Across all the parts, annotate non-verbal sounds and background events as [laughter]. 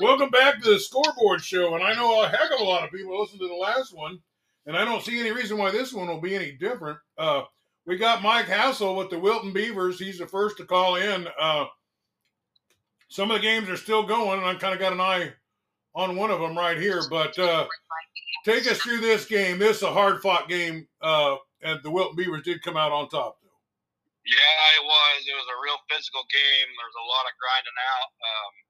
Welcome back to the scoreboard show. And I know a heck of a lot of people listened to the last one, and I don't see any reason why this one will be any different. Uh, we got Mike Hassell with the Wilton Beavers. He's the first to call in. Uh, some of the games are still going, and I kind of got an eye on one of them right here. But uh, take us through this game. This is a hard fought game, uh, and the Wilton Beavers did come out on top. Though. Yeah, it was. It was a real physical game. There was a lot of grinding out. Um,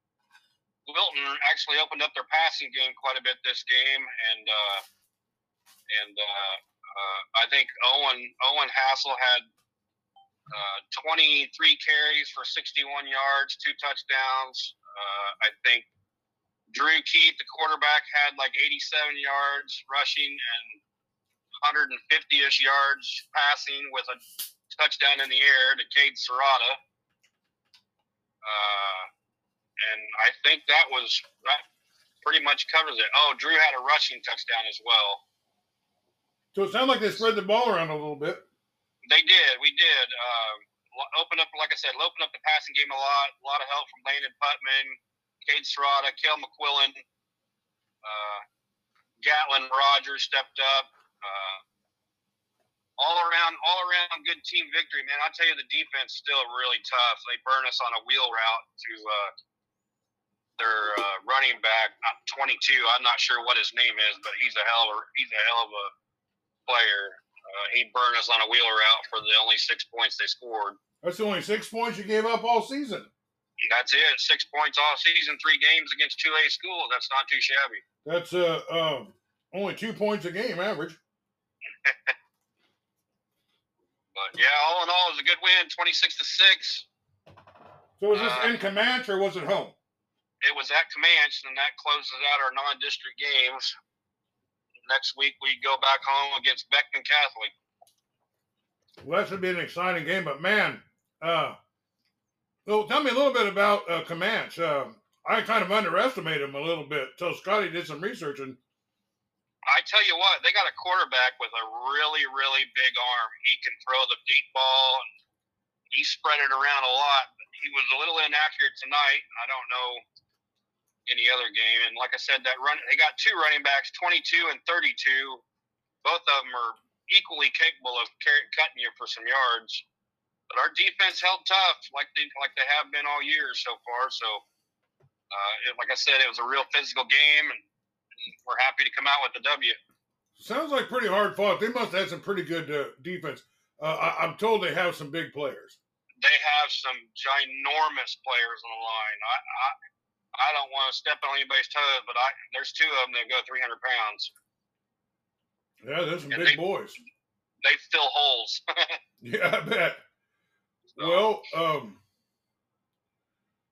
Wilton actually opened up their passing game quite a bit this game, and uh, and uh, uh, I think Owen Owen Hassell had uh, 23 carries for 61 yards, two touchdowns. Uh, I think Drew Keith, the quarterback, had like 87 yards rushing and 150ish yards passing with a touchdown in the air to Cade Serrata. Uh, and I think that was that pretty much covers it. Oh, Drew had a rushing touchdown as well. So it sounded like they spread the ball around a little bit. They did. We did. Um, open up, like I said, open up the passing game a lot. A lot of help from Landon Putman, Cade Serrata, Kel McQuillan, uh, Gatlin Rogers stepped up. Uh, all around, all around good team victory, man. I tell you, the defense still really tough. They burn us on a wheel route to uh, their uh, running back, not 22. I'm not sure what his name is, but he's a hell of a, he's a hell of a player. Uh, he burned us on a wheel route for the only six points they scored. That's the only six points you gave up all season. That's it. Six points all season, three games against two A schools. That's not too shabby. That's uh um, only two points a game average. [laughs] but yeah, all in all, it was a good win, twenty six to six. So was this uh, in Camanche or was it home? It was at Camanche, and that closes out our non-district games. Next week we go back home against Beckman Catholic. Well, that should be an exciting game, but man, uh, well, tell me a little bit about uh, Camanche. Uh, I kind of underestimated him a little bit until Scotty did some research, and I tell you what, they got a quarterback with a really, really big arm. He can throw the deep ball, and he spread it around a lot. He was a little inaccurate tonight. I don't know any other game. And like I said, that run they got two running backs, 22 and 32. Both of them are equally capable of cutting you for some yards. But our defense held tough, like they like they have been all year so far. So, uh, it, like I said, it was a real physical game, and, we're happy to come out with the W. Sounds like pretty hard fought. They must have some pretty good uh, defense. Uh, I, am told they have some big players. They have some ginormous players on the line. I, I I don't want to step on anybody's toes, but I there's two of them that go 300 pounds. Yeah, there's some and big they, boys. They fill holes. [laughs] yeah, I bet. So. Well, um,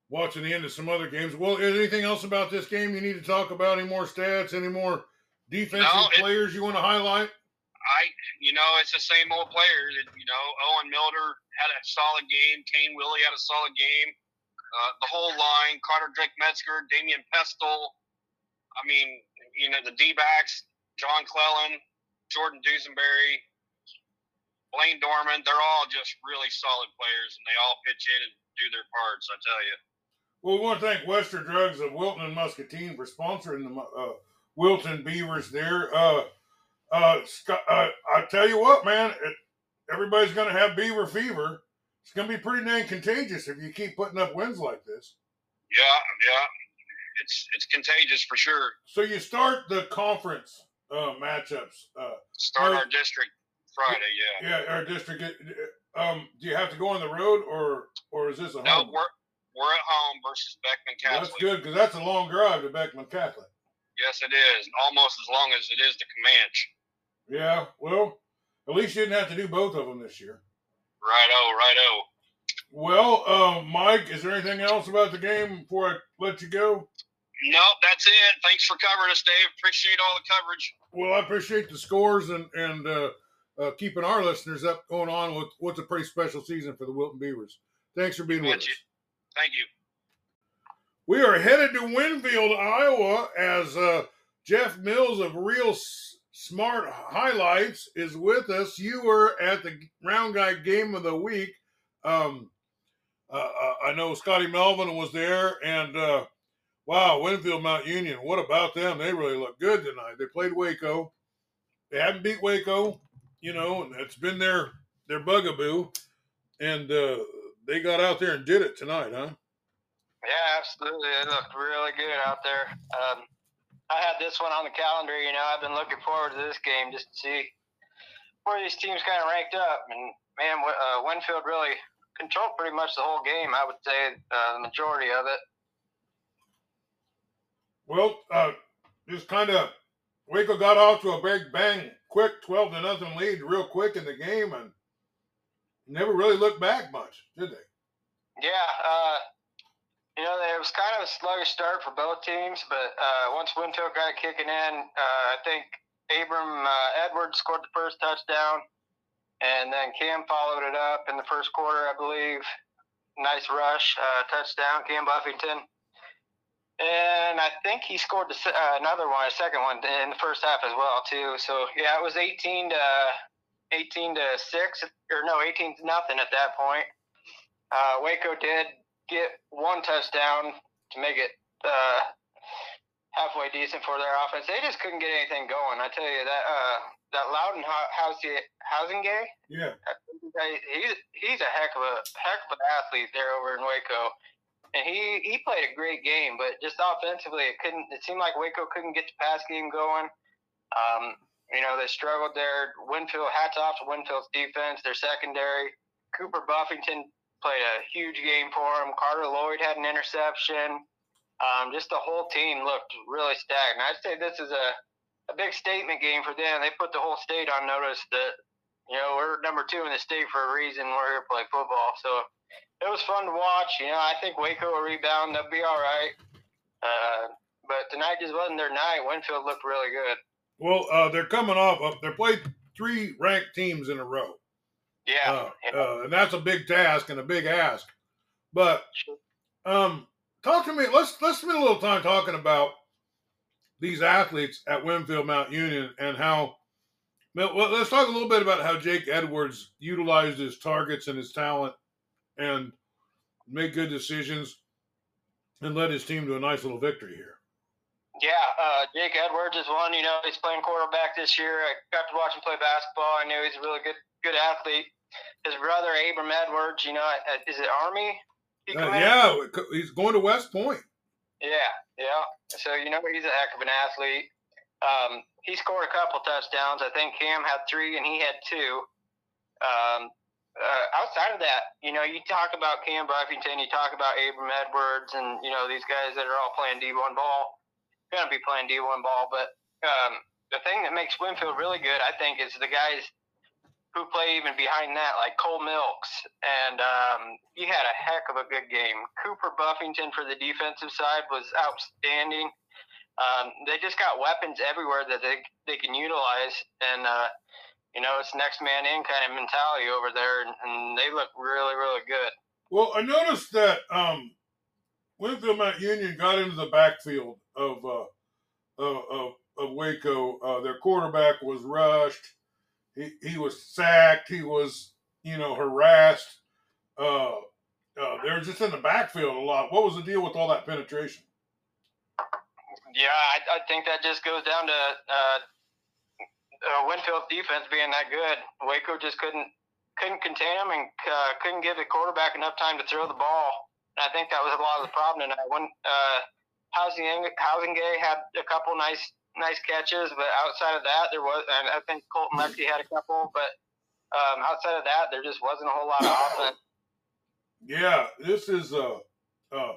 watching the end of some other games. Well, is anything else about this game you need to talk about? Any more stats? Any more defensive no, it, players you want to highlight? I, you know, it's the same old players. You know, Owen Milder had a solid game. Kane Willie had a solid game. Uh, the whole line, Carter Drake Metzger, Damian Pestle. I mean, you know, the D backs, John Clellan, Jordan Dusenberry, Blaine Dorman, they're all just really solid players and they all pitch in and do their parts, I tell you. Well, we want to thank Western Drugs of Wilton and Muscatine for sponsoring the uh, Wilton Beavers there. Uh, uh, uh, I tell you what, man, it, everybody's going to have beaver fever it's going to be pretty dang contagious if you keep putting up wins like this. Yeah, yeah, it's it's contagious for sure. So you start the conference uh, matchups. Uh, start our, our district Friday, yeah. Yeah, our district. Uh, um, do you have to go on the road, or or is this a no, home? No, we're we're at home versus Beckman Catholic. That's good because that's a long drive to Beckman Catholic. Yes, it is. Almost as long as it is to Camanche. Yeah, well, at least you didn't have to do both of them this year. Righto, righto. Well, uh, Mike, is there anything else about the game before I let you go? No, that's it. Thanks for covering us, Dave. Appreciate all the coverage. Well, I appreciate the scores and and uh, uh, keeping our listeners up going on with what's a pretty special season for the Wilton Beavers. Thanks for being with us. Thank you. We are headed to Winfield, Iowa, as uh, Jeff Mills of Reel Smart Highlights is with us. You were at the Round Guy Game of the Week. Um, uh, uh, I know Scotty Melvin was there, and uh, Wow, Winfield Mount Union. What about them? They really look good tonight. They played Waco. They haven't beat Waco, you know, and it's been their their bugaboo. And uh, they got out there and did it tonight, huh? Yeah, absolutely. It looked really good out there. Um, I had this one on the calendar. You know, I've been looking forward to this game just to see where these teams kind of ranked up. And man, uh, Winfield really controlled pretty much the whole game. I would say uh, the majority of it. Well, uh, just kind of Waco got off to a big bang, quick twelve to nothing lead, real quick in the game, and never really looked back much, did they? Yeah, uh, you know, it was kind of a sluggish start for both teams, but uh, once Winfield got kicking in, uh, I think Abram uh, Edwards scored the first touchdown, and then Cam followed it up in the first quarter, I believe. Nice rush, uh, touchdown, Cam Buffington. And I think he scored the, uh, another one, a second one in the first half as well too. So yeah, it was 18 to 18 to six, or no, 18 to nothing at that point. Uh, Waco did get one touchdown to make it uh, halfway decent for their offense. They just couldn't get anything going. I tell you that uh, that Loudon Housing Housing Gay. Yeah. He's he's a heck of a heck of an athlete there over in Waco and he he played a great game, but just offensively, it couldn't. It seemed like Waco couldn't get the pass game going. Um, you know, they struggled there. Winfield, hats off to Winfield's defense, their secondary. Cooper Buffington played a huge game for him. Carter Lloyd had an interception. Um, just the whole team looked really stacked. And I'd say this is a, a big statement game for them. They put the whole state on notice that, you know, we're number two in the state for a reason. We're here to play football. So it was fun to watch. You know, I think Waco will rebound. They'll be all right. Uh, but tonight just wasn't their night. Winfield looked really good. Well, uh, they're coming off. Of, they played three ranked teams in a row. Yeah, uh, yeah. Uh, and that's a big task and a big ask. But um, talk to me. Let's let's spend a little time talking about these athletes at Winfield Mount Union and how. Well, let's talk a little bit about how Jake Edwards utilized his targets and his talent and made good decisions and led his team to a nice little victory here. Yeah, uh, Jake Edwards is one. You know, he's playing quarterback this year. I got to watch him play basketball. I knew he's a really good good athlete. His brother Abram Edwards, you know, is it Army? Uh, yeah, he's going to West Point. Yeah, yeah. So you know, he's a heck of an athlete. Um, he scored a couple touchdowns. I think Cam had three and he had two. Um, uh, outside of that, you know, you talk about Cam Buffington, you talk about Abram Edwards, and you know these guys that are all playing D1 ball, going to be playing D1 ball. But um, the thing that makes Winfield really good, I think, is the guys who play even behind that, like Cole Milks, and um, he had a heck of a good game. Cooper Buffington for the defensive side was outstanding. Um, they just got weapons everywhere that they they can utilize, and uh, you know, it's next man in kind of mentality over there, and, and they look really, really good. Well, I noticed that um, Winfield Mount Union got into the backfield of uh, of, of Waco. Uh, their quarterback was rushed. He he was sacked. He was you know harassed. Uh, uh, they were just in the backfield a lot. What was the deal with all that penetration? Yeah, I, I think that just goes down to uh, Winfield's defense being that good, Waco just couldn't couldn't contain them and uh, couldn't give the quarterback enough time to throw the ball. And I think that was a lot of the problem tonight. When uh, Housing Housing Gay had a couple nice nice catches, but outside of that, there was, and I think Colton Lexi had a couple, but um, outside of that, there just wasn't a whole lot of [coughs] offense. Yeah, this is uh, uh,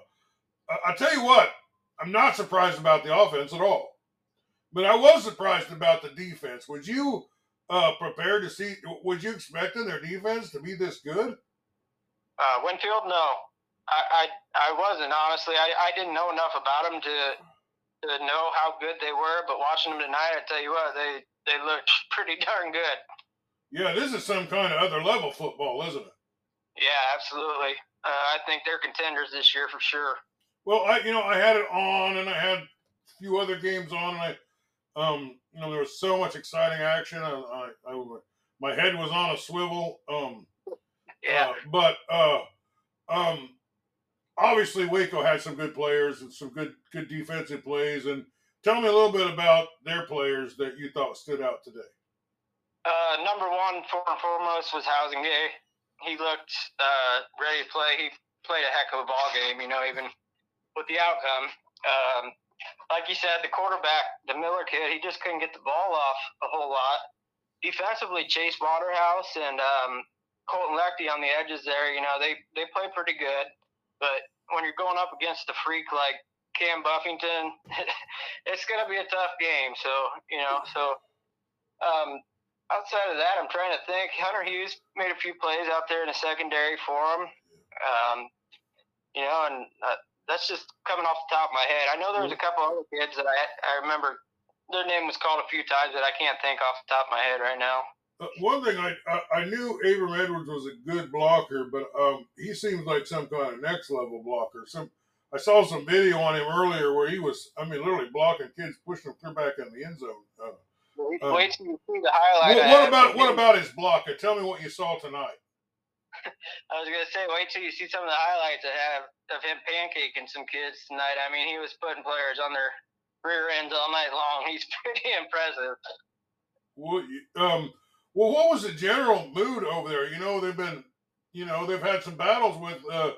I tell you what, I'm not surprised about the offense at all. But I was surprised about the defense. Would you uh, prepare to see? Would you expecting their defense to be this good? Uh, Winfield, no, I, I, I wasn't honestly. I, I didn't know enough about them to to know how good they were. But watching them tonight, I tell you what, they they looked [laughs] pretty darn good. Yeah, this is some kind of other level football, isn't it? Yeah, absolutely. Uh, I think they're contenders this year for sure. Well, I you know I had it on and I had a few other games on and I um, you know, there was so much exciting action. I, I, I my head was on a swivel. Um, yeah. Uh, but uh, um, obviously Waco had some good players and some good good defensive plays. And tell me a little bit about their players that you thought stood out today. Uh, number one, for and foremost, was Housing Housingay. He looked uh, ready to play. He played a heck of a ball game, you know, even with the outcome. Um, like you said, the quarterback, the Miller kid, he just couldn't get the ball off a whole lot. Defensively, Chase Waterhouse and um, Colton Lecty on the edges there, you know, they, they play pretty good. But when you're going up against a freak like Cam Buffington, [laughs] it's going to be a tough game. So, you know, [laughs] so um, outside of that, I'm trying to think. Hunter Hughes made a few plays out there in the secondary for him. Um, you know, and uh, that's just coming off the top of my head. I know there was a couple other kids that I I remember their name was called a few times that I can't think off the top of my head right now. Uh, one thing I, I, I knew Abram Edwards was a good blocker, but um, he seems like some kind of next level blocker. Some I saw some video on him earlier where he was, I mean, literally blocking kids, pushing them clear back in the end zone. Uh, wait, uh, wait till you see the highlight. What, what about what about his blocker? Tell me what you saw tonight. [laughs] I was gonna say, wait till you see some of the highlights I have of him pancaking some kids tonight. I mean, he was putting players on their rear ends all night long. [laughs] He's pretty impressive. Well, um, well, what was the general mood over there? You know, they've been, you know, they've had some battles with uh,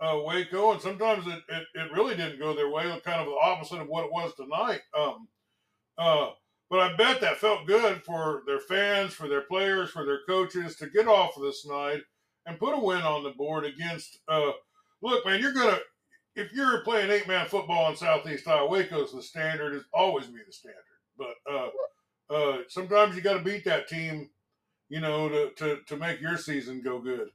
uh, Waco, and sometimes it, it, it really didn't go their way. Kind of the opposite of what it was tonight. Um, uh, but I bet that felt good for their fans, for their players, for their coaches to get off of this night and put a win on the board against. Uh, look, man, you're gonna if you're playing eight man football in Southeast Iowa, Waco's the standard. Is always be the standard. But uh, uh, sometimes you got to beat that team, you know, to, to to make your season go good.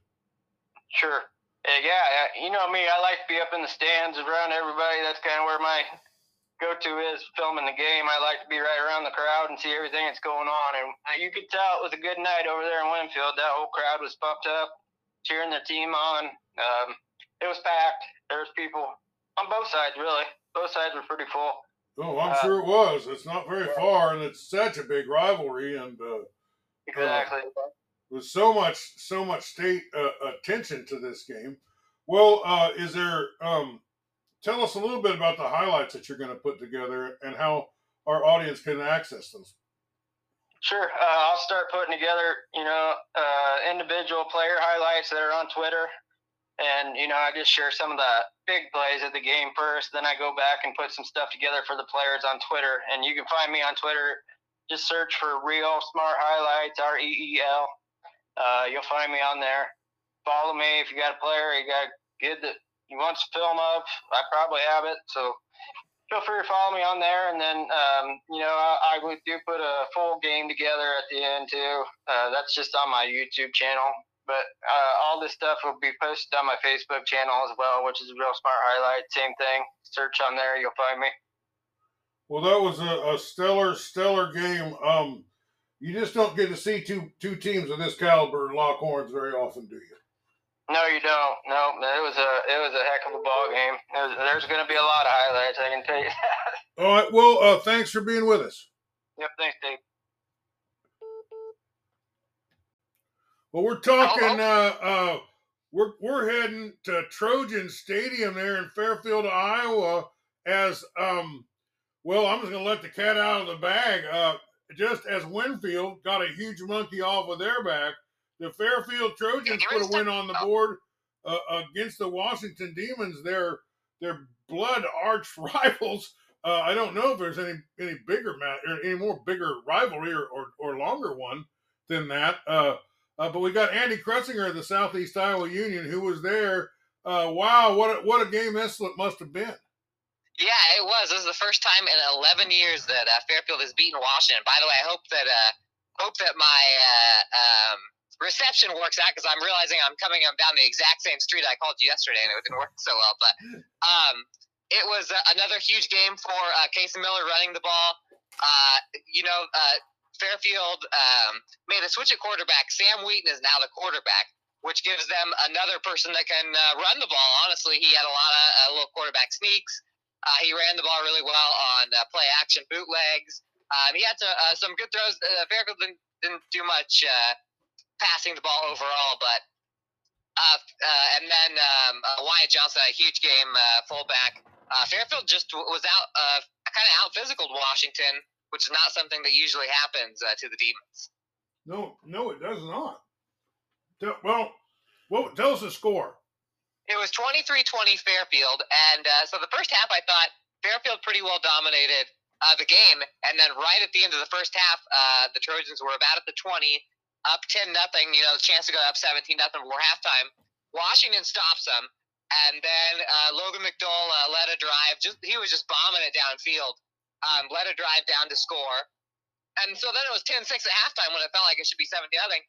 Sure. Yeah, you know me. I like to be up in the stands around everybody. That's kind of where my go-to is filming the game. I like to be right around the crowd and see everything that's going on. And you could tell it was a good night over there in Winfield. That whole crowd was pumped up, cheering their team on. Um, it was packed. There was people on both sides, really. Both sides were pretty full. Oh, I'm uh, sure it was. It's not very far, and it's such a big rivalry, and uh, exactly. Uh, with so much, so much state uh, attention to this game. Well, uh, is there? Um, tell us a little bit about the highlights that you're going to put together, and how our audience can access those. Sure. Uh, I'll start putting together, you know, uh, individual player highlights that are on Twitter and you know I just share some of the big plays of the game first. Then I go back and put some stuff together for the players on Twitter. And you can find me on Twitter. Just search for Reel Smart Highlights R E E L. Uh, you'll find me on there. Follow me if you got a player you got good that you want to film of. I probably have it, so feel free to follow me on there. And then, um, you know, I, I do put a full game together at the end too. Uh, that's just on my YouTube channel. But uh, all this stuff will be posted on my Facebook channel as well, which is a Reel Smart Highlight. Same thing. Search on there, you'll find me. Well, that was a, a stellar, stellar game. Um, you just don't get to see two two teams of this caliber lock horns very often, do you? No, you don't. No, it was a it was a heck of a ball game. Was, there's going to be a lot of highlights. I can tell you [laughs] that. All right. Well, uh, thanks for being with us. Yep. Thanks, Dave. Well, we're talking. Uh, uh, we're we're heading to Trojan Stadium there in Fairfield, Iowa. As um, well, I'm just going to let the cat out of the bag. Uh, just as Winfield got a huge monkey off of their back, the Fairfield Trojans put a win on the board uh, against the Washington Demons. Their their blood arch [laughs] rivals. Uh, I don't know if there's any any bigger match or any more bigger rivalry or, or, or longer one than that. Uh, uh, but we got Andy Krutsinger of the Southeast Iowa Union who was there. Uh, wow, what a, what a game this must have been. Yeah, it was. This is the first time in 11 years that uh, Fairfield has beaten Washington. By the way, I hope that uh, hope that my uh, um, reception works out because I'm realizing I'm coming down the exact same street I called you yesterday and it didn't work so well. But um, it was uh, another huge game for Casey Miller running the ball. you know, Fairfield um, made a switch at quarterback. Sam Wheaton is now the quarterback, which gives them another person that can uh, run the ball. Honestly, he had a lot of uh, little quarterback sneaks. Uh, he ran the ball really well on uh, play action bootlegs. Um, he had to, uh, some good throws. Uh, Fairfield didn't, didn't do much passing the ball overall, but and then um, Wyatt Johnson, a huge game fullback. Fairfield just was out, kind of out physicaled Washington, which is not something that usually happens uh, to the Demons. No, no, it does not. Well, well, tell us the score. It was 23-20 Fairfield, and uh, so the first half I thought Fairfield pretty well dominated uh, the game, and then right at the end of the first half, uh, the Trojans were about at the 20, up 10 nothing. You know, the chance to go up 17 nothing before halftime. Washington stops them, and then uh, Logan McDowell uh, led a drive. Just he was just bombing it downfield. Um, led a drive down to score, and so then it was 10-6 at halftime when it felt like it should be 17 nothing.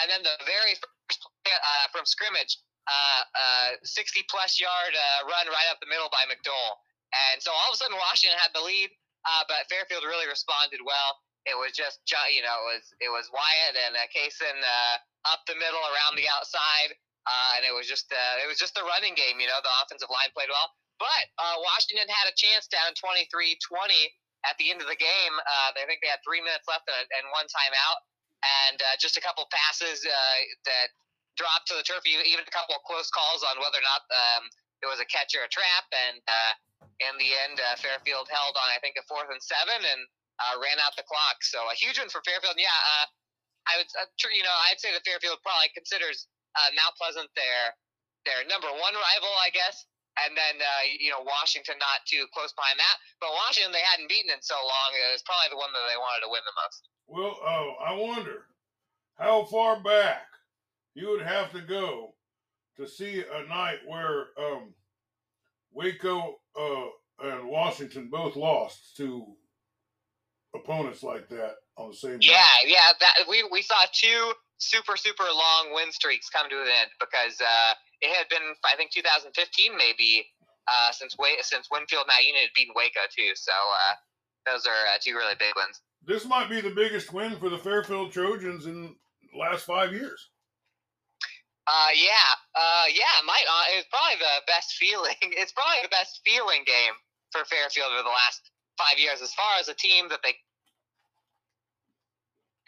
And then the very first play uh, from scrimmage, uh, uh, 60 plus yard uh, run right up the middle by McDowell. And so all of a sudden Washington had the lead, uh, but Fairfield really responded well. It was just you know it was it was Wyatt and uh, Kaysen uh, up the middle around the outside, uh, and it was just uh, it was just the running game. You know the offensive line played well, but uh, Washington had a chance down 23-20 at the end of the game. Uh, I think they had three minutes left and, and one timeout, and uh, just a couple passes uh, that dropped to the turf. Even a couple of close calls on whether or not um, it was a catch or a trap, and uh, in the end, uh, Fairfield held on I think a fourth and seven and ran out the clock. So a huge one for Fairfield. Yeah, I would you know I'd say that Fairfield probably considers Mount Pleasant their their number one rival, I guess. And then uh, you know Washington not too close behind that, but Washington they hadn't beaten in so long. It was probably the one that they wanted to win the most. Well, uh, I wonder how far back you would have to go to see a night where um, Waco uh, and Washington both lost to opponents like that on the same night. Yeah, yeah. That we we saw two super super long win streaks come to an end because uh, it had been I think 2015 maybe uh, since Wa- since Winfield Mount Union had beaten Waco too. So uh, those are uh, two really big ones. This might be the biggest win for the Fairfield Trojans in the last five years. Uh, yeah, uh, yeah. it Might uh, it's probably the best feeling. [laughs] It's probably the best feeling game for Fairfield over the last five years, as far as a team that they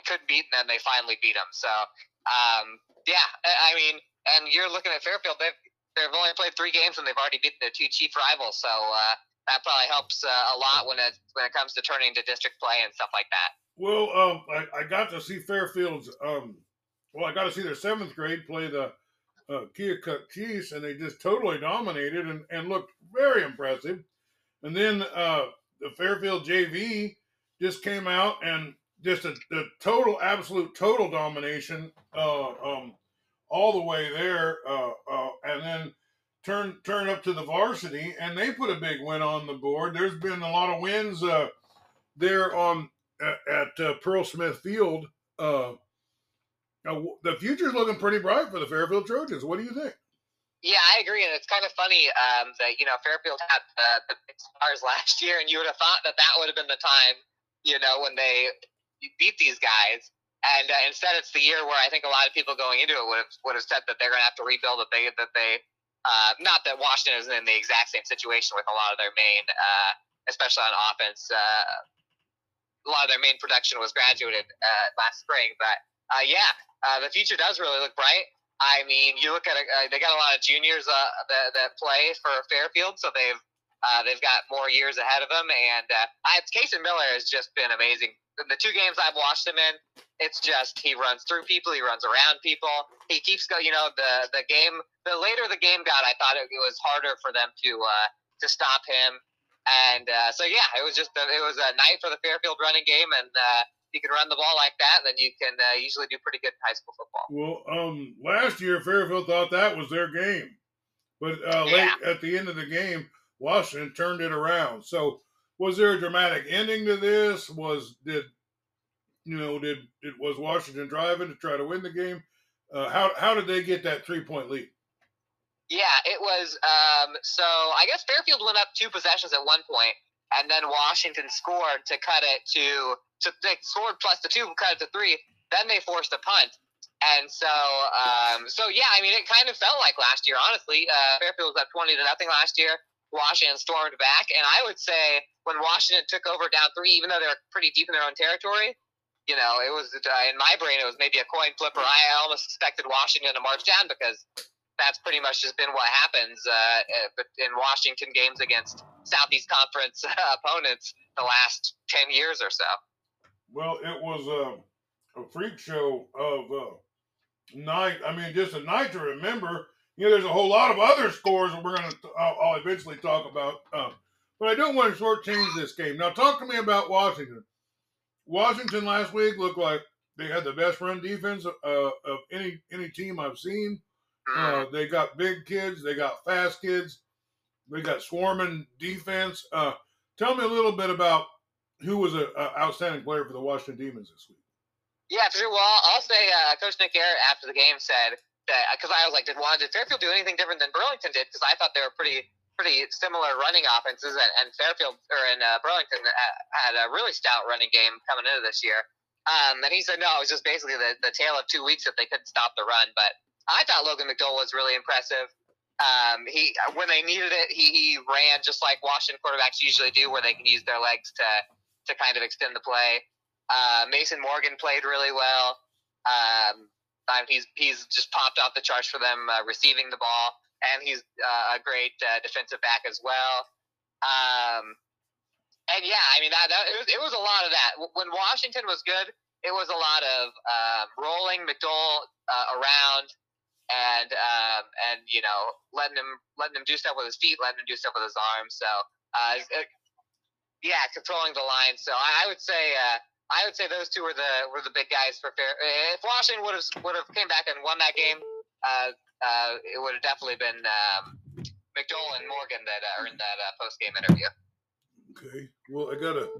could beat, and then they finally beat them. So, um, yeah, I mean, and you're looking at Fairfield. They've they've only played three games, and they've already beaten their two chief rivals. So uh, that probably helps uh, a lot when it when it comes to turning to district play and stuff like that. Well, um, I, I got to see Fairfield's. Um, well, I got to see their seventh grade play the uh, Keokuk Chiefs, and they just totally dominated and, and looked very impressive. And then uh, the Fairfield JV just came out and just a, a total, absolute, total domination, uh, um, all the way there, uh, uh, and then turn turn up to the varsity, and they put a big win on the board. There's been a lot of wins uh, there on at, at uh, Pearl Smith Field. Uh, the future's looking pretty bright for the Fairfield Trojans. What do you think? Yeah, I agree, and it's kind of funny um, that you know Fairfield had uh, the big stars [laughs] last year, and you would have thought that that would have been the time, you know, when they beat these guys. And uh, instead, it's the year where I think a lot of people going into it would have would have said that they're going to have to rebuild. That they that they uh, not that Washington is in the exact same situation with a lot of their main, uh, especially on offense. Uh, a lot of their main production was graduated uh, last spring, but uh, yeah, the future does really look bright. I mean, you look at uh, they got a lot of juniors that, that play for Fairfield, so they've uh, they've got more years ahead of them. And uh, I, Casey Miller has just been amazing. The two games I've watched him in, it's just he runs through people, he runs around people, he keeps going. You know, the the game, the later the game got, I thought it, it was harder for them to uh, to stop him. And uh, so yeah, it was just a, it was a night for the Fairfield running game, and uh, you can run the ball like that, then you can uh, usually do pretty good in high school football. Well, um, last year Fairfield thought that was their game, but uh, late Yeah. at the end of the game, Washington turned it around. So, was there a dramatic ending to this? Was did you know did it was Washington driving to try to win the game? Uh, how how did they get that three point lead? Yeah, it was. Um, so I guess Fairfield went up two possessions at one point, and then Washington scored to cut it to. to they scored plus the two, cut it to three. Then they forced a punt, and so um, so yeah. I mean, it kind of felt like last year. Honestly, uh, Fairfield was up twenty to nothing last year. Washington stormed back, and I would say when Washington took over down three, even though they were pretty deep in their own territory, you know, it was uh, in my brain it was maybe a coin flip, or I almost expected Washington to march down because that's pretty much just been what happens uh, uh in Washington games against Southeast Conference opponents the last ten years or so. Well, it was a, a freak show of uh, night. I mean, just a night to remember. You know, there's a whole lot of other scores that we're going to, I'll, eventually talk about. Uh, but I don't want to shortchange this game. Now, talk to me about Washington. Washington last week looked like they had the best run defense uh, of any any team I've seen. Uh, they got big kids, they got fast kids, they got swarming defense. Uh, tell me a little bit about who was an outstanding player for the Washington Demons this week. Yeah, for sure. Well, I'll say uh, Coach Nick Garrett after the game said because I was like, did did Fairfield do anything different than Burlington did? Because I thought they were pretty pretty similar running offenses, and, and Fairfield or in uh, Burlington uh, had a really stout running game coming into this year. Um, and he said no, it was just basically the, the tale of two weeks that they couldn't stop the run. But I thought Logan McDole was really impressive. Um, he when they needed it, he, he ran just like Washington quarterbacks usually do, where they can use their legs to to kind of extend the play. Uh, Mason Morgan played really well. Um, he's he's just popped off the charts for them uh, receiving the ball, and he's uh, a great uh, defensive back as well. Um, and yeah, I mean that, that it, was, it was a lot of that. When Washington was good, it was a lot of um, rolling McDole uh, around and um, and you know letting him letting him do stuff with his feet, letting him do stuff with his arms. So uh, it, yeah, controlling the line. So I, I would say uh, I would say those two were the were the big guys for fair. If Washington would have would have came back and won that game, uh, uh, it would have definitely been um, McDole and Morgan that uh, earned that uh, post game interview. Okay, well I gotta.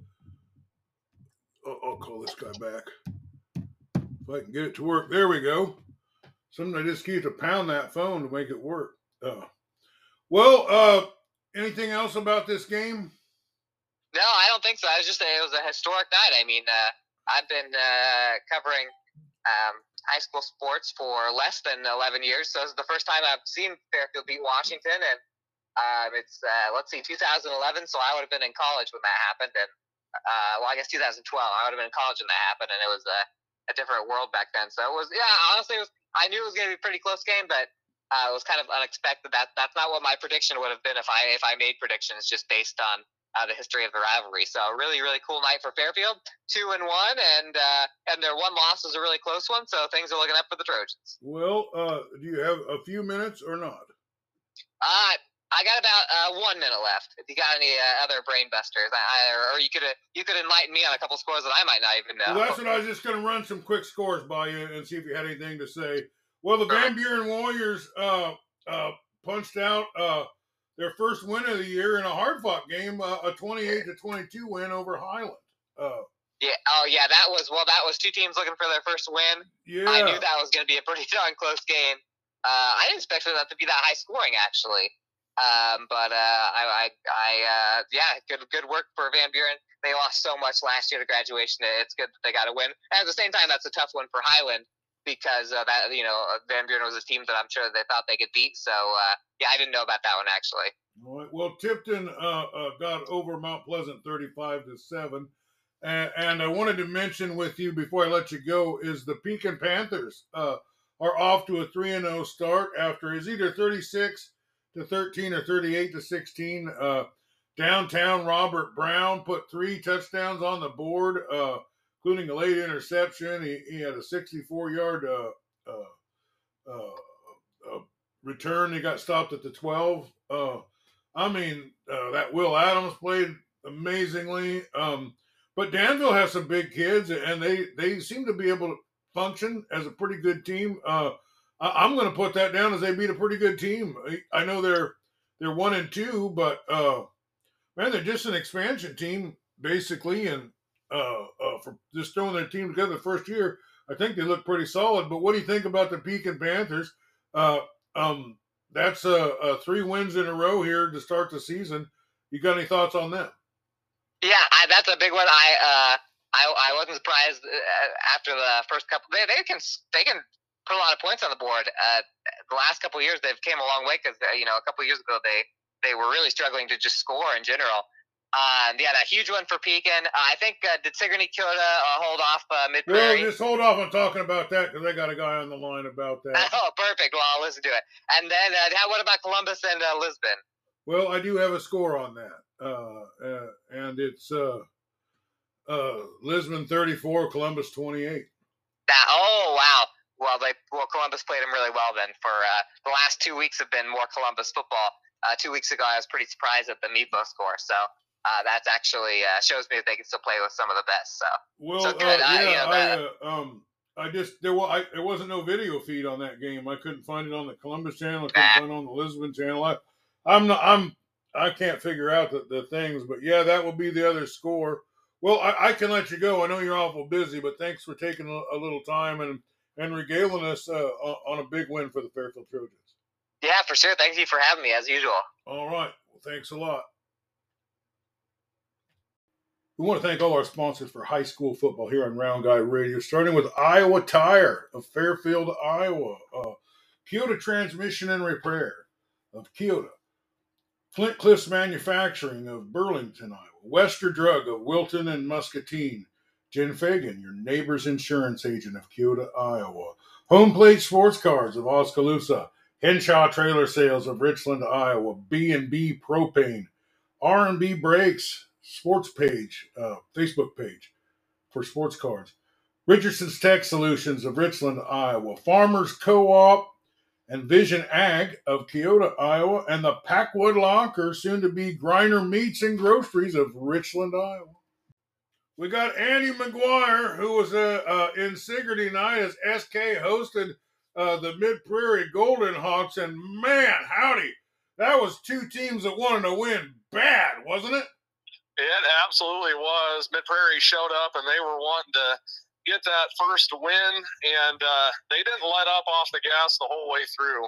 I'll, I'll call this guy back if I can get it to work. There we go. Something I just keep to pound that phone to make it work. Uh, well, uh, anything else about this game? No, I don't think so. I was just it was a historic night. I mean, uh, I've been uh, covering um, high school sports for less than 11 years, so is the first time I've seen Fairfield beat Washington, and um, it's uh, let's see, 2011. So I would have been in college when that happened, and uh, well, I guess 2012. I would have been in college when that happened, and it was a, different world back then. So it was, yeah, honestly, was, I knew it was going to be a pretty close game, but uh, it was kind of unexpected. That that's not what my prediction would have been if I if I made predictions just based on uh, the history of the rivalry. So really, really cool night for Fairfield, two and one, and uh, and their one loss was a really close one. So things are looking up for the Trojans. Well, uh, do you have a few minutes or not? Uh, I got about uh, one minute left. If you got any uh, other brain busters, I, I, or you could you could enlighten me on a couple scores that I might not even know. Well, that's what I was just going to run some quick scores by you and see if you had anything to say. Well, the Van Buren Warriors uh, uh, punched out uh, their first win of the year in a hard fought game, uh, a 28 to 22 win over Highland. Uh, yeah. Oh, yeah. That was well. That was two teams looking for their first win. Yeah. I knew that was going to be a pretty [laughs] darn close game. Uh, I didn't expect that to be that high scoring, actually. Um, but uh, I, I, I uh, yeah, good, good work for Van Buren. They lost so much last year to graduation. It's good that they got a win. And at the same time, that's a tough one for Highland because uh, that you know Van Buren was a team that I'm sure they thought they could beat. So uh, yeah, I didn't know about that one actually. All right. Well, Tipton uh, uh got over Mount Pleasant 35 to seven, and, I wanted to mention with you before I let you go is the Pekin Panthers uh, are off to a three and zero oh start after is either 36 to 13 or 38 to 16. Uh, downtown Robert Brown put three touchdowns on the board including a late interception. He, he had a 64 yard uh, uh, uh, uh, return. He got stopped at the 12. Uh, I mean, uh, that Will Adams played amazingly. Um, but Danville has some big kids, and they, they seem to be able to function as a pretty good team. I, am going to put that down as they beat a pretty good team. I know they're they're one and two, but man, they're just an expansion team basically, and uh, uh, for just throwing their team together the first year. I think they look pretty solid. But what do you think about the Pekin Panthers? Uh, um, that's uh, three wins in a row here to start the season. You got any thoughts on them? Yeah, I, that's a big one. I, uh, I I wasn't surprised uh, after the first couple. They they can they can put a lot of points on the board. Uh, the last couple years they've came a long way because you know a couple years ago they they were really struggling to just score in general. Um, yeah, a huge one for Pekin. Uh, I think uh, did Sigourney Keota uh, hold off uh, Mid Well, just hold off on talking about that because I got a guy on the line about that. [laughs] oh, perfect. Well, I'll listen to it. And then uh, how, what about Columbus and uh, Lisbon? Well, I do have a score on that, uh, uh, and it's uh, uh, Lisbon 34, Columbus 28. That oh wow. Well, they well Columbus played them really well then. For uh, the last two weeks have been more Columbus football. Uh, two weeks ago, I was pretty surprised at the Mepo score. So uh, that's actually uh, shows me that they can still play with some of the best. So Well, So uh, good. I- yeah, yeah, I, uh, um, I just there was I, there wasn't no video feed on that game. I couldn't find it on the Columbus channel. I couldn't Ah. find it on the Lisbon channel. I, I'm not. I'm. I can't figure out the, the things, but yeah, that will be the other score. Well, I, I can let you go. I know you're awful busy, but thanks for taking a, a little time and and regaling us uh, on on a big win for the Fairfield Trojans. yeah, for sure. Thank you for having me as usual. All right. Well, thanks a lot. We want to thank all our sponsors for high school football here on Round Guy Radio, starting with Iowa Tire of Fairfield, Iowa, uh, Keota Transmission and Repair of Keota, Flint Cliffs Manufacturing of Burlington, Iowa, Wester Drug of Wilton and Muscatine, Jen Fagan, your neighbor's insurance agent of Keota, Iowa, Home Plate Sports Cards of Oskaloosa, Henshaw Trailer Sales of Richland, Iowa, B&B Propane, R&B Brakes sports page, uh, Facebook page for sports cards, Richardson's Tech Solutions of Richland, Iowa, Farmers Co-op and Vision Ag of Keota, Iowa, and the Packwood Locker, soon to be Griner Meats and Groceries of Richland, Iowa. We got Andy McGuire, who was uh, uh, in Sigourney night as SK hosted uh, the Mid Prairie Golden Hawks, and man, howdy, that was two teams that wanted to win bad, wasn't it? It absolutely was. Mid Prairie showed up and they were wanting to get that first win, and uh, they didn't let up off the gas the whole way through.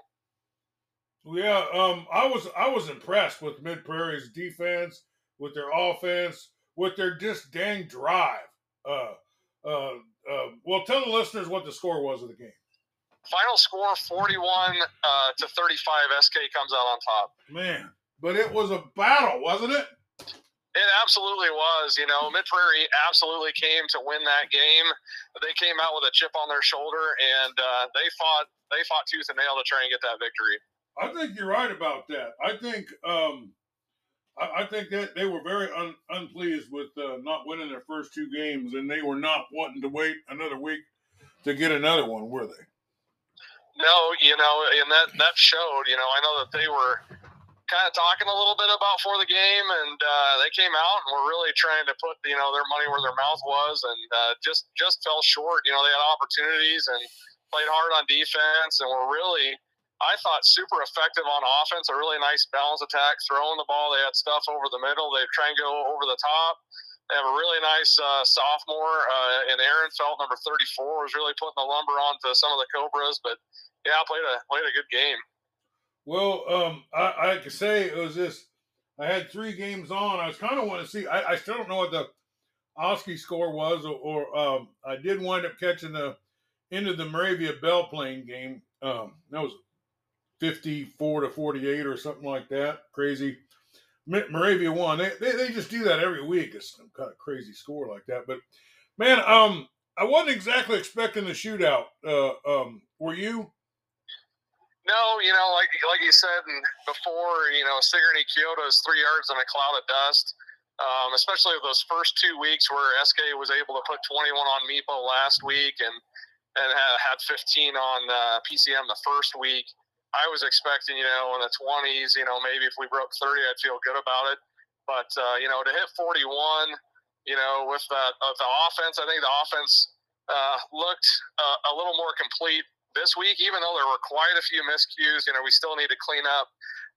Yeah, um, I was I was impressed with Mid Prairie's defense, with their offense, with their just dang drive. Uh, uh, uh, well, tell the listeners what the score was of the game. Final score 41 uh, to 35. SK comes out on top. Man, but it was a battle, wasn't it? It absolutely was. You know, Mid Prairie absolutely came to win that game. They came out with a chip on their shoulder, and uh, they fought. They fought tooth and nail to try and get that victory. I think you're right about that. I think um, I, I think that they were very un, unpleased with uh, not winning their first two games, and they were not wanting to wait another week to get another one, were they? No, you know, and that that showed. You know, I know that they were kind of talking a little bit about for the game, and uh, they came out and were really trying to put you know their money where their mouth was, and uh, just just fell short. You know, they had opportunities and played hard on defense, and were really. I thought super effective on offense, a really nice balance attack, throwing the ball. They had stuff over the middle. They try and go over the top. They have a really nice uh, sophomore uh, in Aaron Felt, number 34, was really putting the lumber onto some of the Cobras. But yeah, played a played a good game. Well, um, I, I could say it was this. I had three games on. I was kind of want to see. I, I still don't know what the Oski score was, or, or um, I did wind up catching the end of the Moravia Belle Plaine game. Um, that was fifty-four to forty-eight or something like that. Crazy. Moravia won. They, they they just do that every week. It's some kind of crazy score like that. But man, um, I wasn't exactly expecting the shootout. Uh, um, were you? No, you know, like like you said before, you know, Sigourney Keota is three yards in a cloud of dust. Um, especially those first two weeks where SK was able to put 21 on Mepo last week and and had, had 15 on uh, PCM the first week. I was expecting, you know, in the 20s, you know, maybe if we broke 30, I'd feel good about it. But uh, you know, to hit 41, you know, with the, uh, the offense, I think the offense uh, looked uh, a little more complete this week, even though there were quite a few miscues, you know, we still need to clean up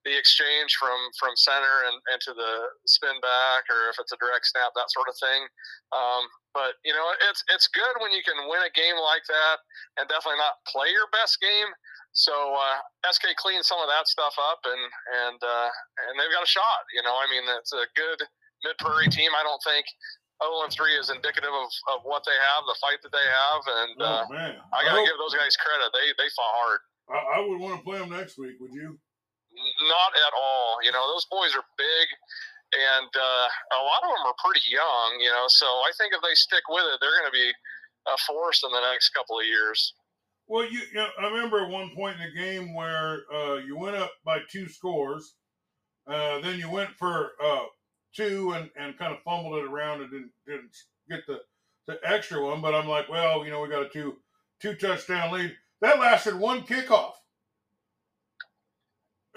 the exchange from from center and, and to the spin back, or if it's a direct snap, that sort of thing. Um, but you know, it's it's good when you can win a game like that and definitely not play your best game. So uh, SK cleaned some of that stuff up, and and uh, and they've got a shot. You know, I mean, it's a good mid prairie team. I don't think 0 and 3 is indicative of, of what they have, the fight that they have, and uh, oh man, I got to give those guys credit. They they fought hard. I, I would want to play them next week. Would you? Not at all. You know, those boys are big. and uh, a lot of them are pretty young, you know. So I think if they stick with it, they're going to be a force in the next couple of years. Well, you, you know, I remember one point in the game where uh, you went up by two scores, uh, then you went for uh, two and, and kind of fumbled it around and didn't, didn't get the, the extra one. But I'm like, well, you know, we got a two two touchdown lead. That lasted one kickoff.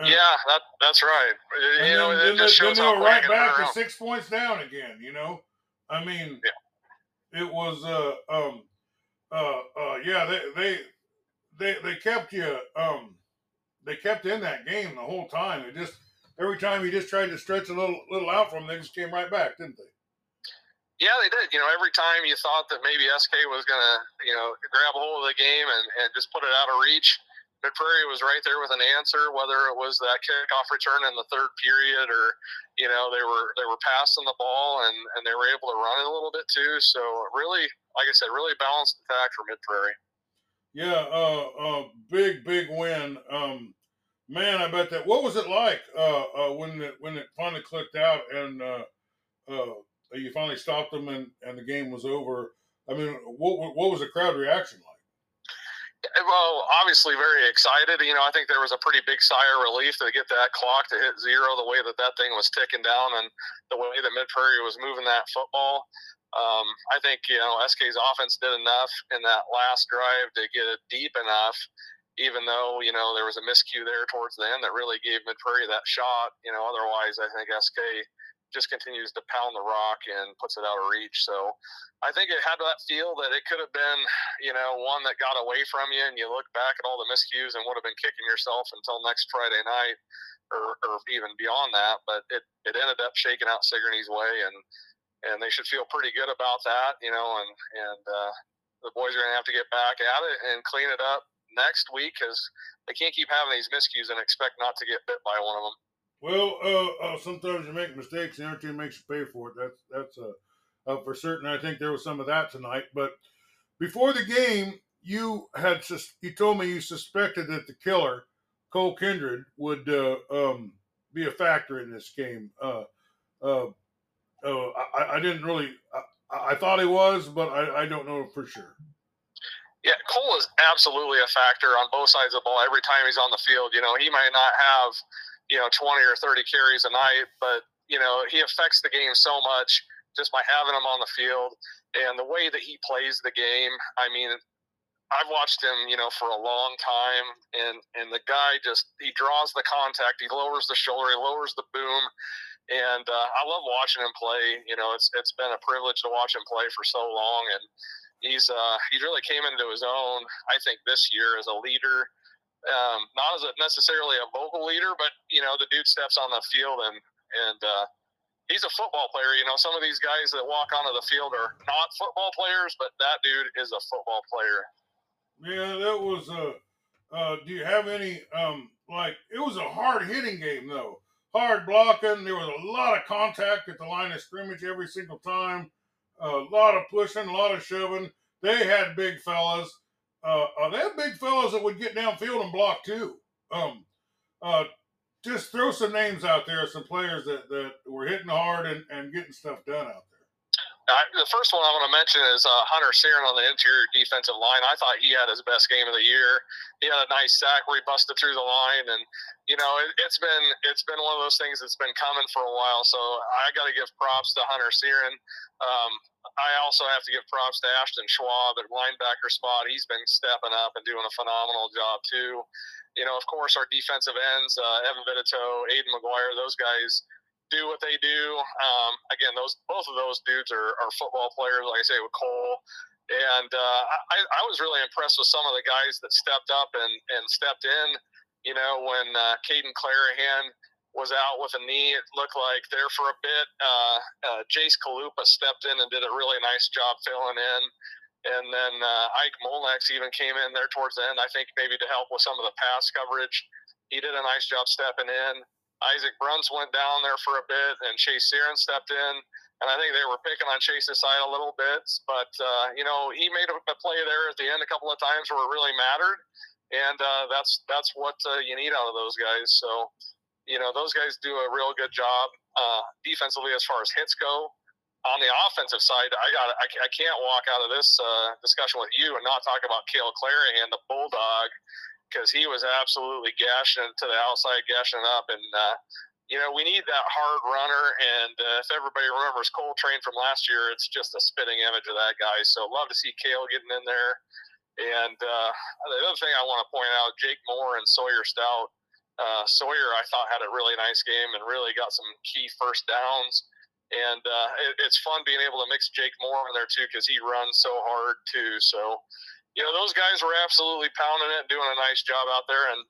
Uh, yeah, that that's right. And you know, then, it then, just shows then they were right back to six points down again. You know, I mean, it was uh um uh uh yeah they they they they kept you um they kept in that game the whole time. It just every time you just tried to stretch a little little out from them, they just came right back, didn't they? Yeah, they did. You know, every time you thought that maybe SK was going to, you know, grab a hold of the game and, and just put it out of reach, Mid Prairie was right there with an answer. Whether it was that kickoff return in the third period, or you know, they were they were passing the ball and and they were able to run it a little bit too. So really, like I said, really balanced attack for Mid Prairie. Yeah, uh, uh, big big win. Um, man, I bet that. What was it like uh, uh, when it when it finally clicked out and uh, uh, you finally stopped them and, and the game was over? I mean, what what was the crowd reaction like? Well, obviously very excited. You know, I think there was a pretty big sigh of relief to get that clock to hit zero, the way that that thing was ticking down, and the way that Mid Prairie was moving that football. Um, I think you know SK's offense did enough in that last drive to get it deep enough, even though you know there was a miscue there towards the end that really gave Mid Prairie that shot. You know, otherwise I think SK just continues to pound the rock and puts it out of reach. So I think it had that feel that it could have been, you know, one that got away from you, and you look back at all the miscues and would have been kicking yourself until next Friday night, or, or even beyond that. But it, it ended up shaking out Sigourney's way, and and they should feel pretty good about that, you know. And and uh, the boys are going to have to get back at it and clean it up next week because they can't keep having these miscues and expect not to get bit by one of them. Well, uh, uh, sometimes you make mistakes, and every team makes you pay for it. That's that's uh, uh, for certain. I think there was some of that tonight. But before the game, you had sus- you told me you suspected that the killer Cole Kindred would uh, um, be a factor in this game. Uh, uh, uh, I, I didn't really. I, I thought he was, but I, I don't know for sure. Yeah, Cole is absolutely a factor on both sides of the ball every time he's on the field. You know, he might not have, you know, 20 or 30 carries a night, but, you know, he affects the game so much just by having him on the field and the way that he plays the game. I mean, I've watched him, you know, for a long time, and and the guy just he draws the contact, he lowers the shoulder, he lowers the boom, and uh, I love watching him play. You know, it's it's been a privilege to watch him play for so long, and he's uh, he really came into his own. I think this year as a leader, um, not as a, necessarily a vocal leader, but you know, the dude steps on the field and and uh, he's a football player. You know, some of these guys that walk onto the field are not football players, but that dude is a football player. Yeah, that was. Uh, uh, do you have any um, like? It was a hard hitting game though. Hard blocking. There was a lot of contact at the line of scrimmage every single time. A lot of pushing, a lot of shoving. They had big fellas. Uh, uh, they had big fellas that would get downfield and block too. Um, uh, just throw some names out there, some players that, that were hitting hard and, and getting stuff done out there. The first one I want to mention is uh, Hunter Searon on the interior defensive line. I thought he had his best game of the year. He had a nice sack where he busted through the line, and you know it, has been it's been one of those things that's been coming for a while. So I got to give props to Hunter Searon. Um, I also have to give props to Ashton Schwab at linebacker spot. He's been stepping up and doing a phenomenal job too. You know, of course, our defensive ends, uh, Evan Vitito, Aiden McGuire, those guys do what they do. Um, again, those both of those dudes are, are football players, like I say with Cole. And uh, I, I was really impressed with some of the guys that stepped up and, and stepped in. You know, when uh, Caden Clarahan was out with a knee, it looked like there for a bit. Uh, uh, Jace Kalupa stepped in and did a really nice job filling in. And then uh, Ike Molnex even came in there towards the end, I think maybe to help with some of the pass coverage. He did a nice job stepping in. Isaac Bruns went down there for a bit, and Chase Searon stepped in. And I think they were picking on Chase's side a little bit, but uh, you know he made a, a, play there at the end a couple of times where it really mattered, and uh, that's that's what uh, you need out of those guys. So, you know those guys do a real good job. uh, defensively as far as hits go. On the offensive side, I got I, I can't walk out of this uh, discussion with you and not talk about Cale Clarion, the bulldog, because he was absolutely gashing to the outside, gashing up, and uh, you know, we need that hard runner. And uh, if everybody remembers Coltrane from last year, it's just a spitting image of that guy. So love to see Kale getting in there. And uh, the other thing I want to point out, Jake Moore and Sawyer Stout. Uh, Sawyer, I thought, had a really nice game and really got some key first downs. And uh, it, it's fun being able to mix Jake Moore in there too because he runs so hard too. So, you know, those guys were absolutely pounding it, doing a nice job out there. And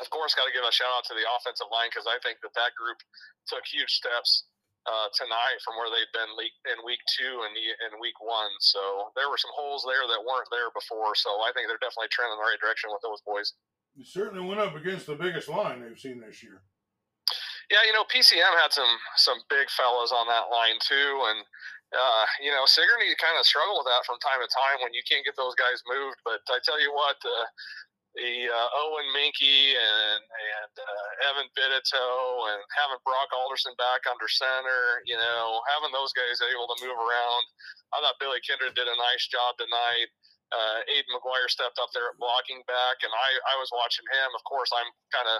of course, got to give a shout out to the offensive line because I think that that group took huge steps uh, tonight from where they've been in week two and in week one. So there were some holes there that weren't there before. So I think they're definitely trending in the right direction with those boys. You certainly went up against the biggest line they've seen this year. Yeah, you know PCM had some some big fellas on that line too, and uh, you know Sigourney kind of struggled with that from time to time when you can't get those guys moved. But I tell you what, uh, the uh, Owen Minky and and uh, Evan Biddito and having Brock Alderson back under center, you know, having those guys able to move around. I thought Billy Kindred did a nice job tonight. Uh, Aiden McGuire stepped up there at blocking back, and I, I was watching him. Of course, I'm kind of,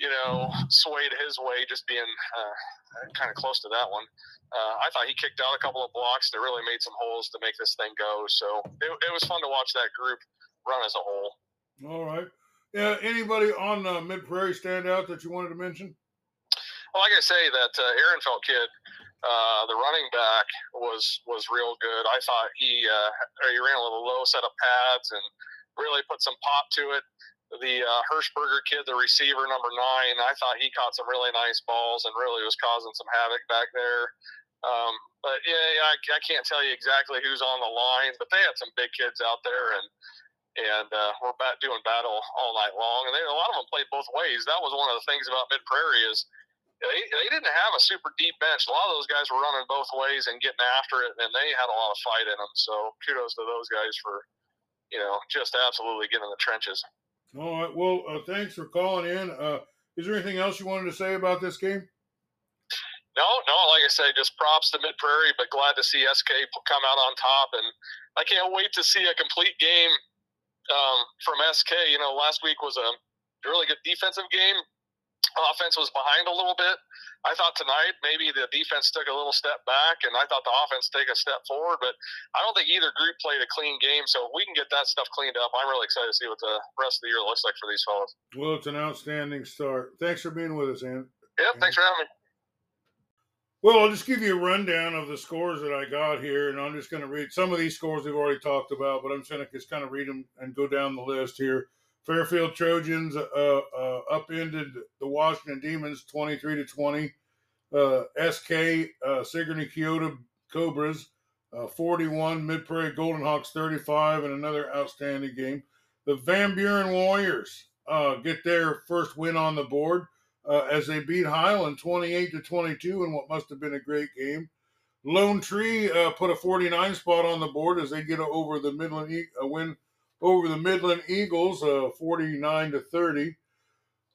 you know, swayed his way just being uh, kind of close to that one. Uh, I thought he kicked out a couple of blocks that really made some holes to make this thing go. So it, it was fun to watch that group run as a whole. All right. Yeah. Anybody on uh, Mid Prairie stand out that you wanted to mention? Well, like I say, that uh, Ehrenfeld kid, uh, the running back was was real good. I thought he uh, he ran a little low set of pads and really put some pop to it. The uh, Hirschberger kid, the receiver number nine, I thought he caught some really nice balls and really was causing some havoc back there. Um, but yeah, I, I can't tell you exactly who's on the line, but they had some big kids out there, and and uh, we're doing battle all night long. And they, a lot of them played both ways. That was one of the things about Mid Prairie is they, they didn't have a super deep bench. A lot of those guys were running both ways and getting after it, and they had a lot of fight in them. So kudos to those guys for you know just absolutely getting in the trenches. All right. Well, uh, thanks for calling in. Uh, is there anything else you wanted to say about this game? No, no. Like I say, just props to Mid Prairie, but glad to see SK come out on top, and I can't wait to see a complete game um, from SK. You know, last week was a really good defensive game. Offense was behind a little bit. I thought tonight maybe the defense took a little step back, and I thought the offense take a step forward. But I don't think either group played a clean game. So if we can get that stuff cleaned up, I'm really excited to see what the rest of the year looks like for these fellas. Well, it's an outstanding start. Thanks for being with us, Ann. Yep, thanks for having me. Well, I'll just give you a rundown of the scores that I got here, and I'm just going to read some of these scores we've already talked about, but I'm just going to just kind of read them and go down the list here. Fairfield Trojans uh, uh, upended the Washington Demons 23 to 20. Uh, SK uh, Sigourney Keota Cobras uh, 41, Mid Prairie Golden Hawks 35, and another outstanding game. The Van Buren Warriors get their first win on the board as they beat Highland 28 to 22 in what must have been a great game. Lone Tree uh, put a 49 spot on the board as they get over the Midland a win over the Midland Eagles, uh, 49 to 30.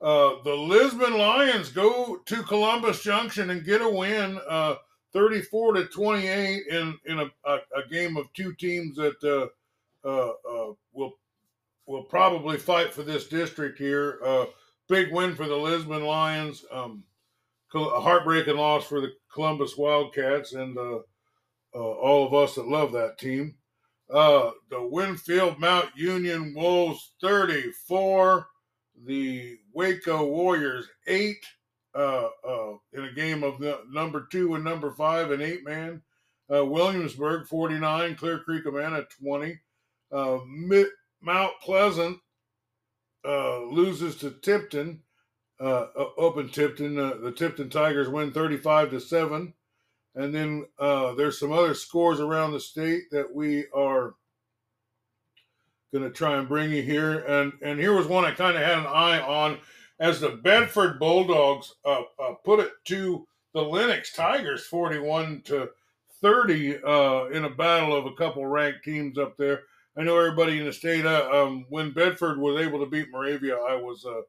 Uh, the Lisbon Lions go to Columbus Junction and get a win, uh, 34 to 28 in in a, a, a, game of two teams that uh, will will probably fight for this district here big win for the Lisbon Lions. Um, a heartbreaking loss for the Columbus Wildcats and uh, uh, all of us that love that team. Uh, the Winfield Mount Union Wolves 34, the Waco Warriors 8 uh, uh, in a game of the, number two and number five and eight man. Uh, Williamsburg 49, Clear Creek Amana 20. Mount Pleasant uh, loses to Tipton, uh, open Tipton. Uh, the Tipton Tigers win 35 to 7. And then uh, there's some other scores around the state that we are going to try and bring you here. And, and here was one I kind of had an eye on as the Bedford Bulldogs uh, uh, put it to the Lenox Tigers 41 to 30 in a battle of a couple ranked teams up there. I know everybody in the state. Uh, um, when Bedford was able to beat Moravia, I was uh,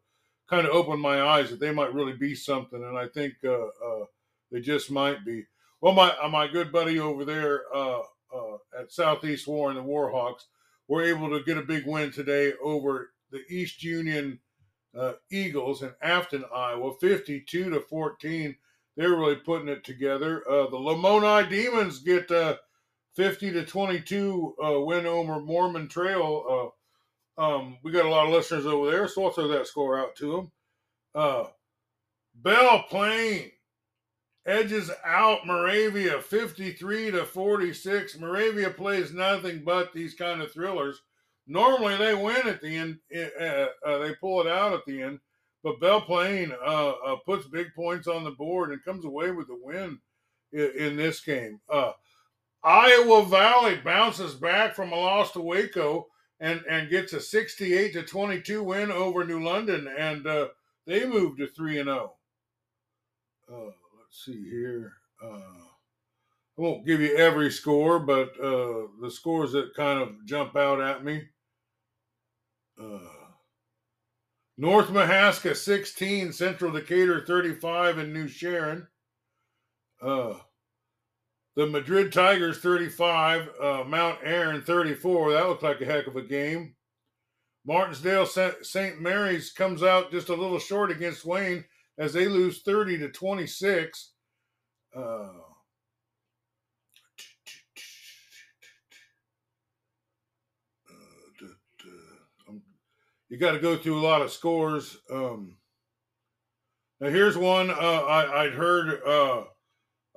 kind of opened my eyes that they might really be something. And I think uh, uh They just might be. Well, my uh, my good buddy over there uh, uh, at Southeast Warren, the Warhawks, were able to get a big win today over the East Union uh, Eagles in Afton, Iowa, 52 to 14. They're really putting it together. Uh, the Lamoni Demons get uh, 50 to 22 uh, win over Mormon Trail. Um, we got a lot of listeners over there, so I'll throw that score out to them. Belle Plaine edges out Moravia 53 to 46. Moravia plays nothing but these kind of thrillers. Normally they win at the end, uh, uh, they pull it out at the end, but Belle Plaine uh, uh, puts big points on the board and comes away with the win in, in this game. Uh, Iowa Valley bounces back from a loss to Waco and, and gets a 68 to 22 win over New London, and uh, they move to 3 and 0. Let's see here. I won't give you every score, but uh, the scores that kind of jump out at me. Uh, North Mahaska 16, Central Decatur 35, and New Sharon. Uh, the Madrid Tigers 35, uh, Mount Airon 34. That looked like a heck of a game. Martensdale St. Mary's comes out just a little short against Wayne as they lose 30 to 26. Uh, you got to go through a lot of scores. Um, now here's one uh, I, would heard uh,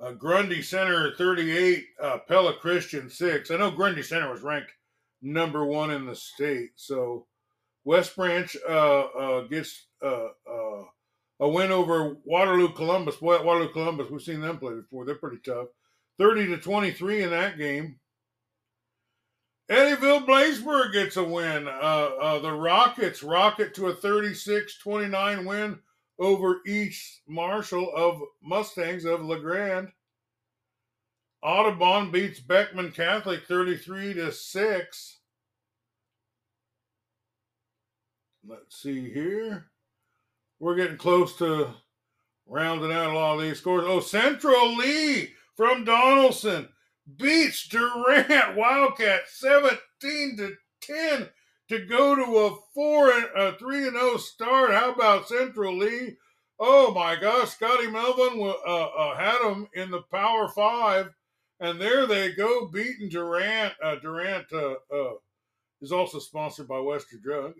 uh, Grundy Center 38, uh, Pella Christian 6. I know Grundy Center was ranked number one in the state. So West Branch uh, gets a win over Waterloo Columbus. Boy, Waterloo Columbus, we've seen them play before. They're pretty tough. 30 to 23 in that game. Eddyville Blakesburg gets a win. Uh, uh, the Rockets rocket to a 36 29 win over East Marshall of Mustangs of LeGrand. Audubon beats Beckman Catholic 33 to 6. Let's see here. We're getting close to rounding out a lot of these scores. Oh, Central Lee from Donnellson beats Durant [laughs] Wildcat 17 to 10 to go to a four and a three and zero oh start. How about Central Lee? Oh my gosh, Scotty Melvin uh, uh, had them in the Power Five, and there they go beating Durant. Uh, Durant uh, uh, is also sponsored by Western Drug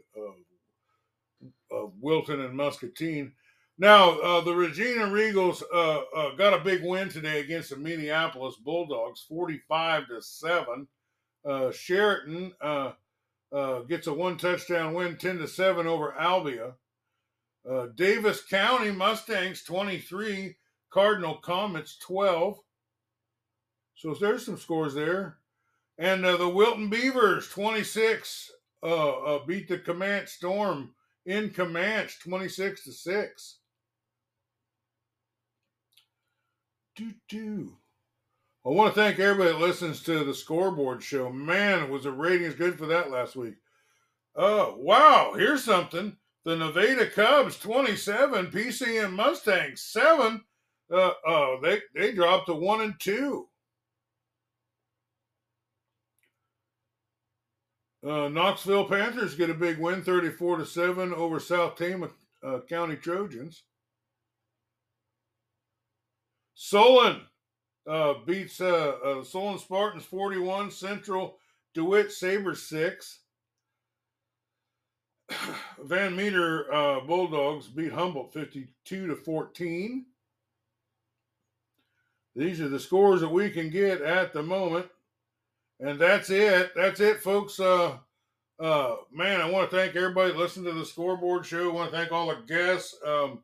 of Wilton and Muscatine. Now, uh, the Regina Regals uh, uh, got a big win today against the Minneapolis Bulldogs, 45 to 7. Uh, Chariton uh, uh, gets a one touchdown win, 10 to 7 over Albia. Davis County Mustangs, 23. Cardinal Comets, 12. So there's some scores there. And the Wilton Beavers, 26, beat the Camanche Storm in Camanche, 26 to 6. do do. I want to thank everybody that listens to the scoreboard show. Man, was the ratings good for that last week. Oh, wow. Here's something. The Nevada Cubs 27, PCM Mustangs 7. Uh, uh, they, they dropped to 1 and 2. Uh, Knoxville Panthers get a big win, 34 to 7 over South Tama uh, County Trojans. Solon uh, beats uh, uh, Solon Spartans 41, Central DeWitt Sabres 6. [sighs] Van Meter uh, Bulldogs beat Humboldt 52 to 14. These are the scores that we can get at the moment. And that's it. That's it, folks. Uh, uh, man, I want to thank everybody listened to the scoreboard show. I want to thank all the guests. Um,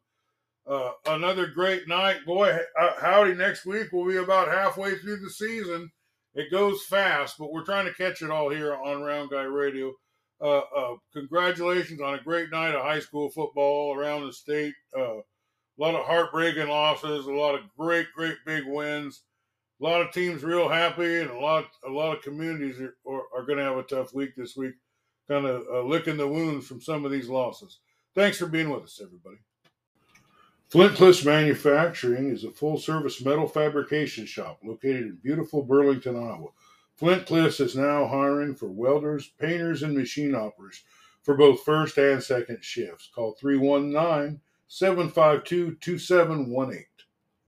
uh, another great night. Boy, uh, howdy, next week we'll be about halfway through the season. It goes fast, but we're trying to catch it all here on Round Guy Radio. Uh, uh congratulations on a great night of high school football around the state. Uh, a lot of heartbreaking losses, a lot of great, great big wins a lot of teams real happy, and a lot a lot of communities are, are, are going to have a tough week this week, kind of uh, licking the wounds from some of these losses. Thanks for being with us, everybody. Flint Cliffs Manufacturing is a full service metal fabrication shop located in beautiful Burlington, Iowa. Flint Cliffs is now hiring for welders, painters, and machine operators for both first and second shifts. Call 319 752 2718.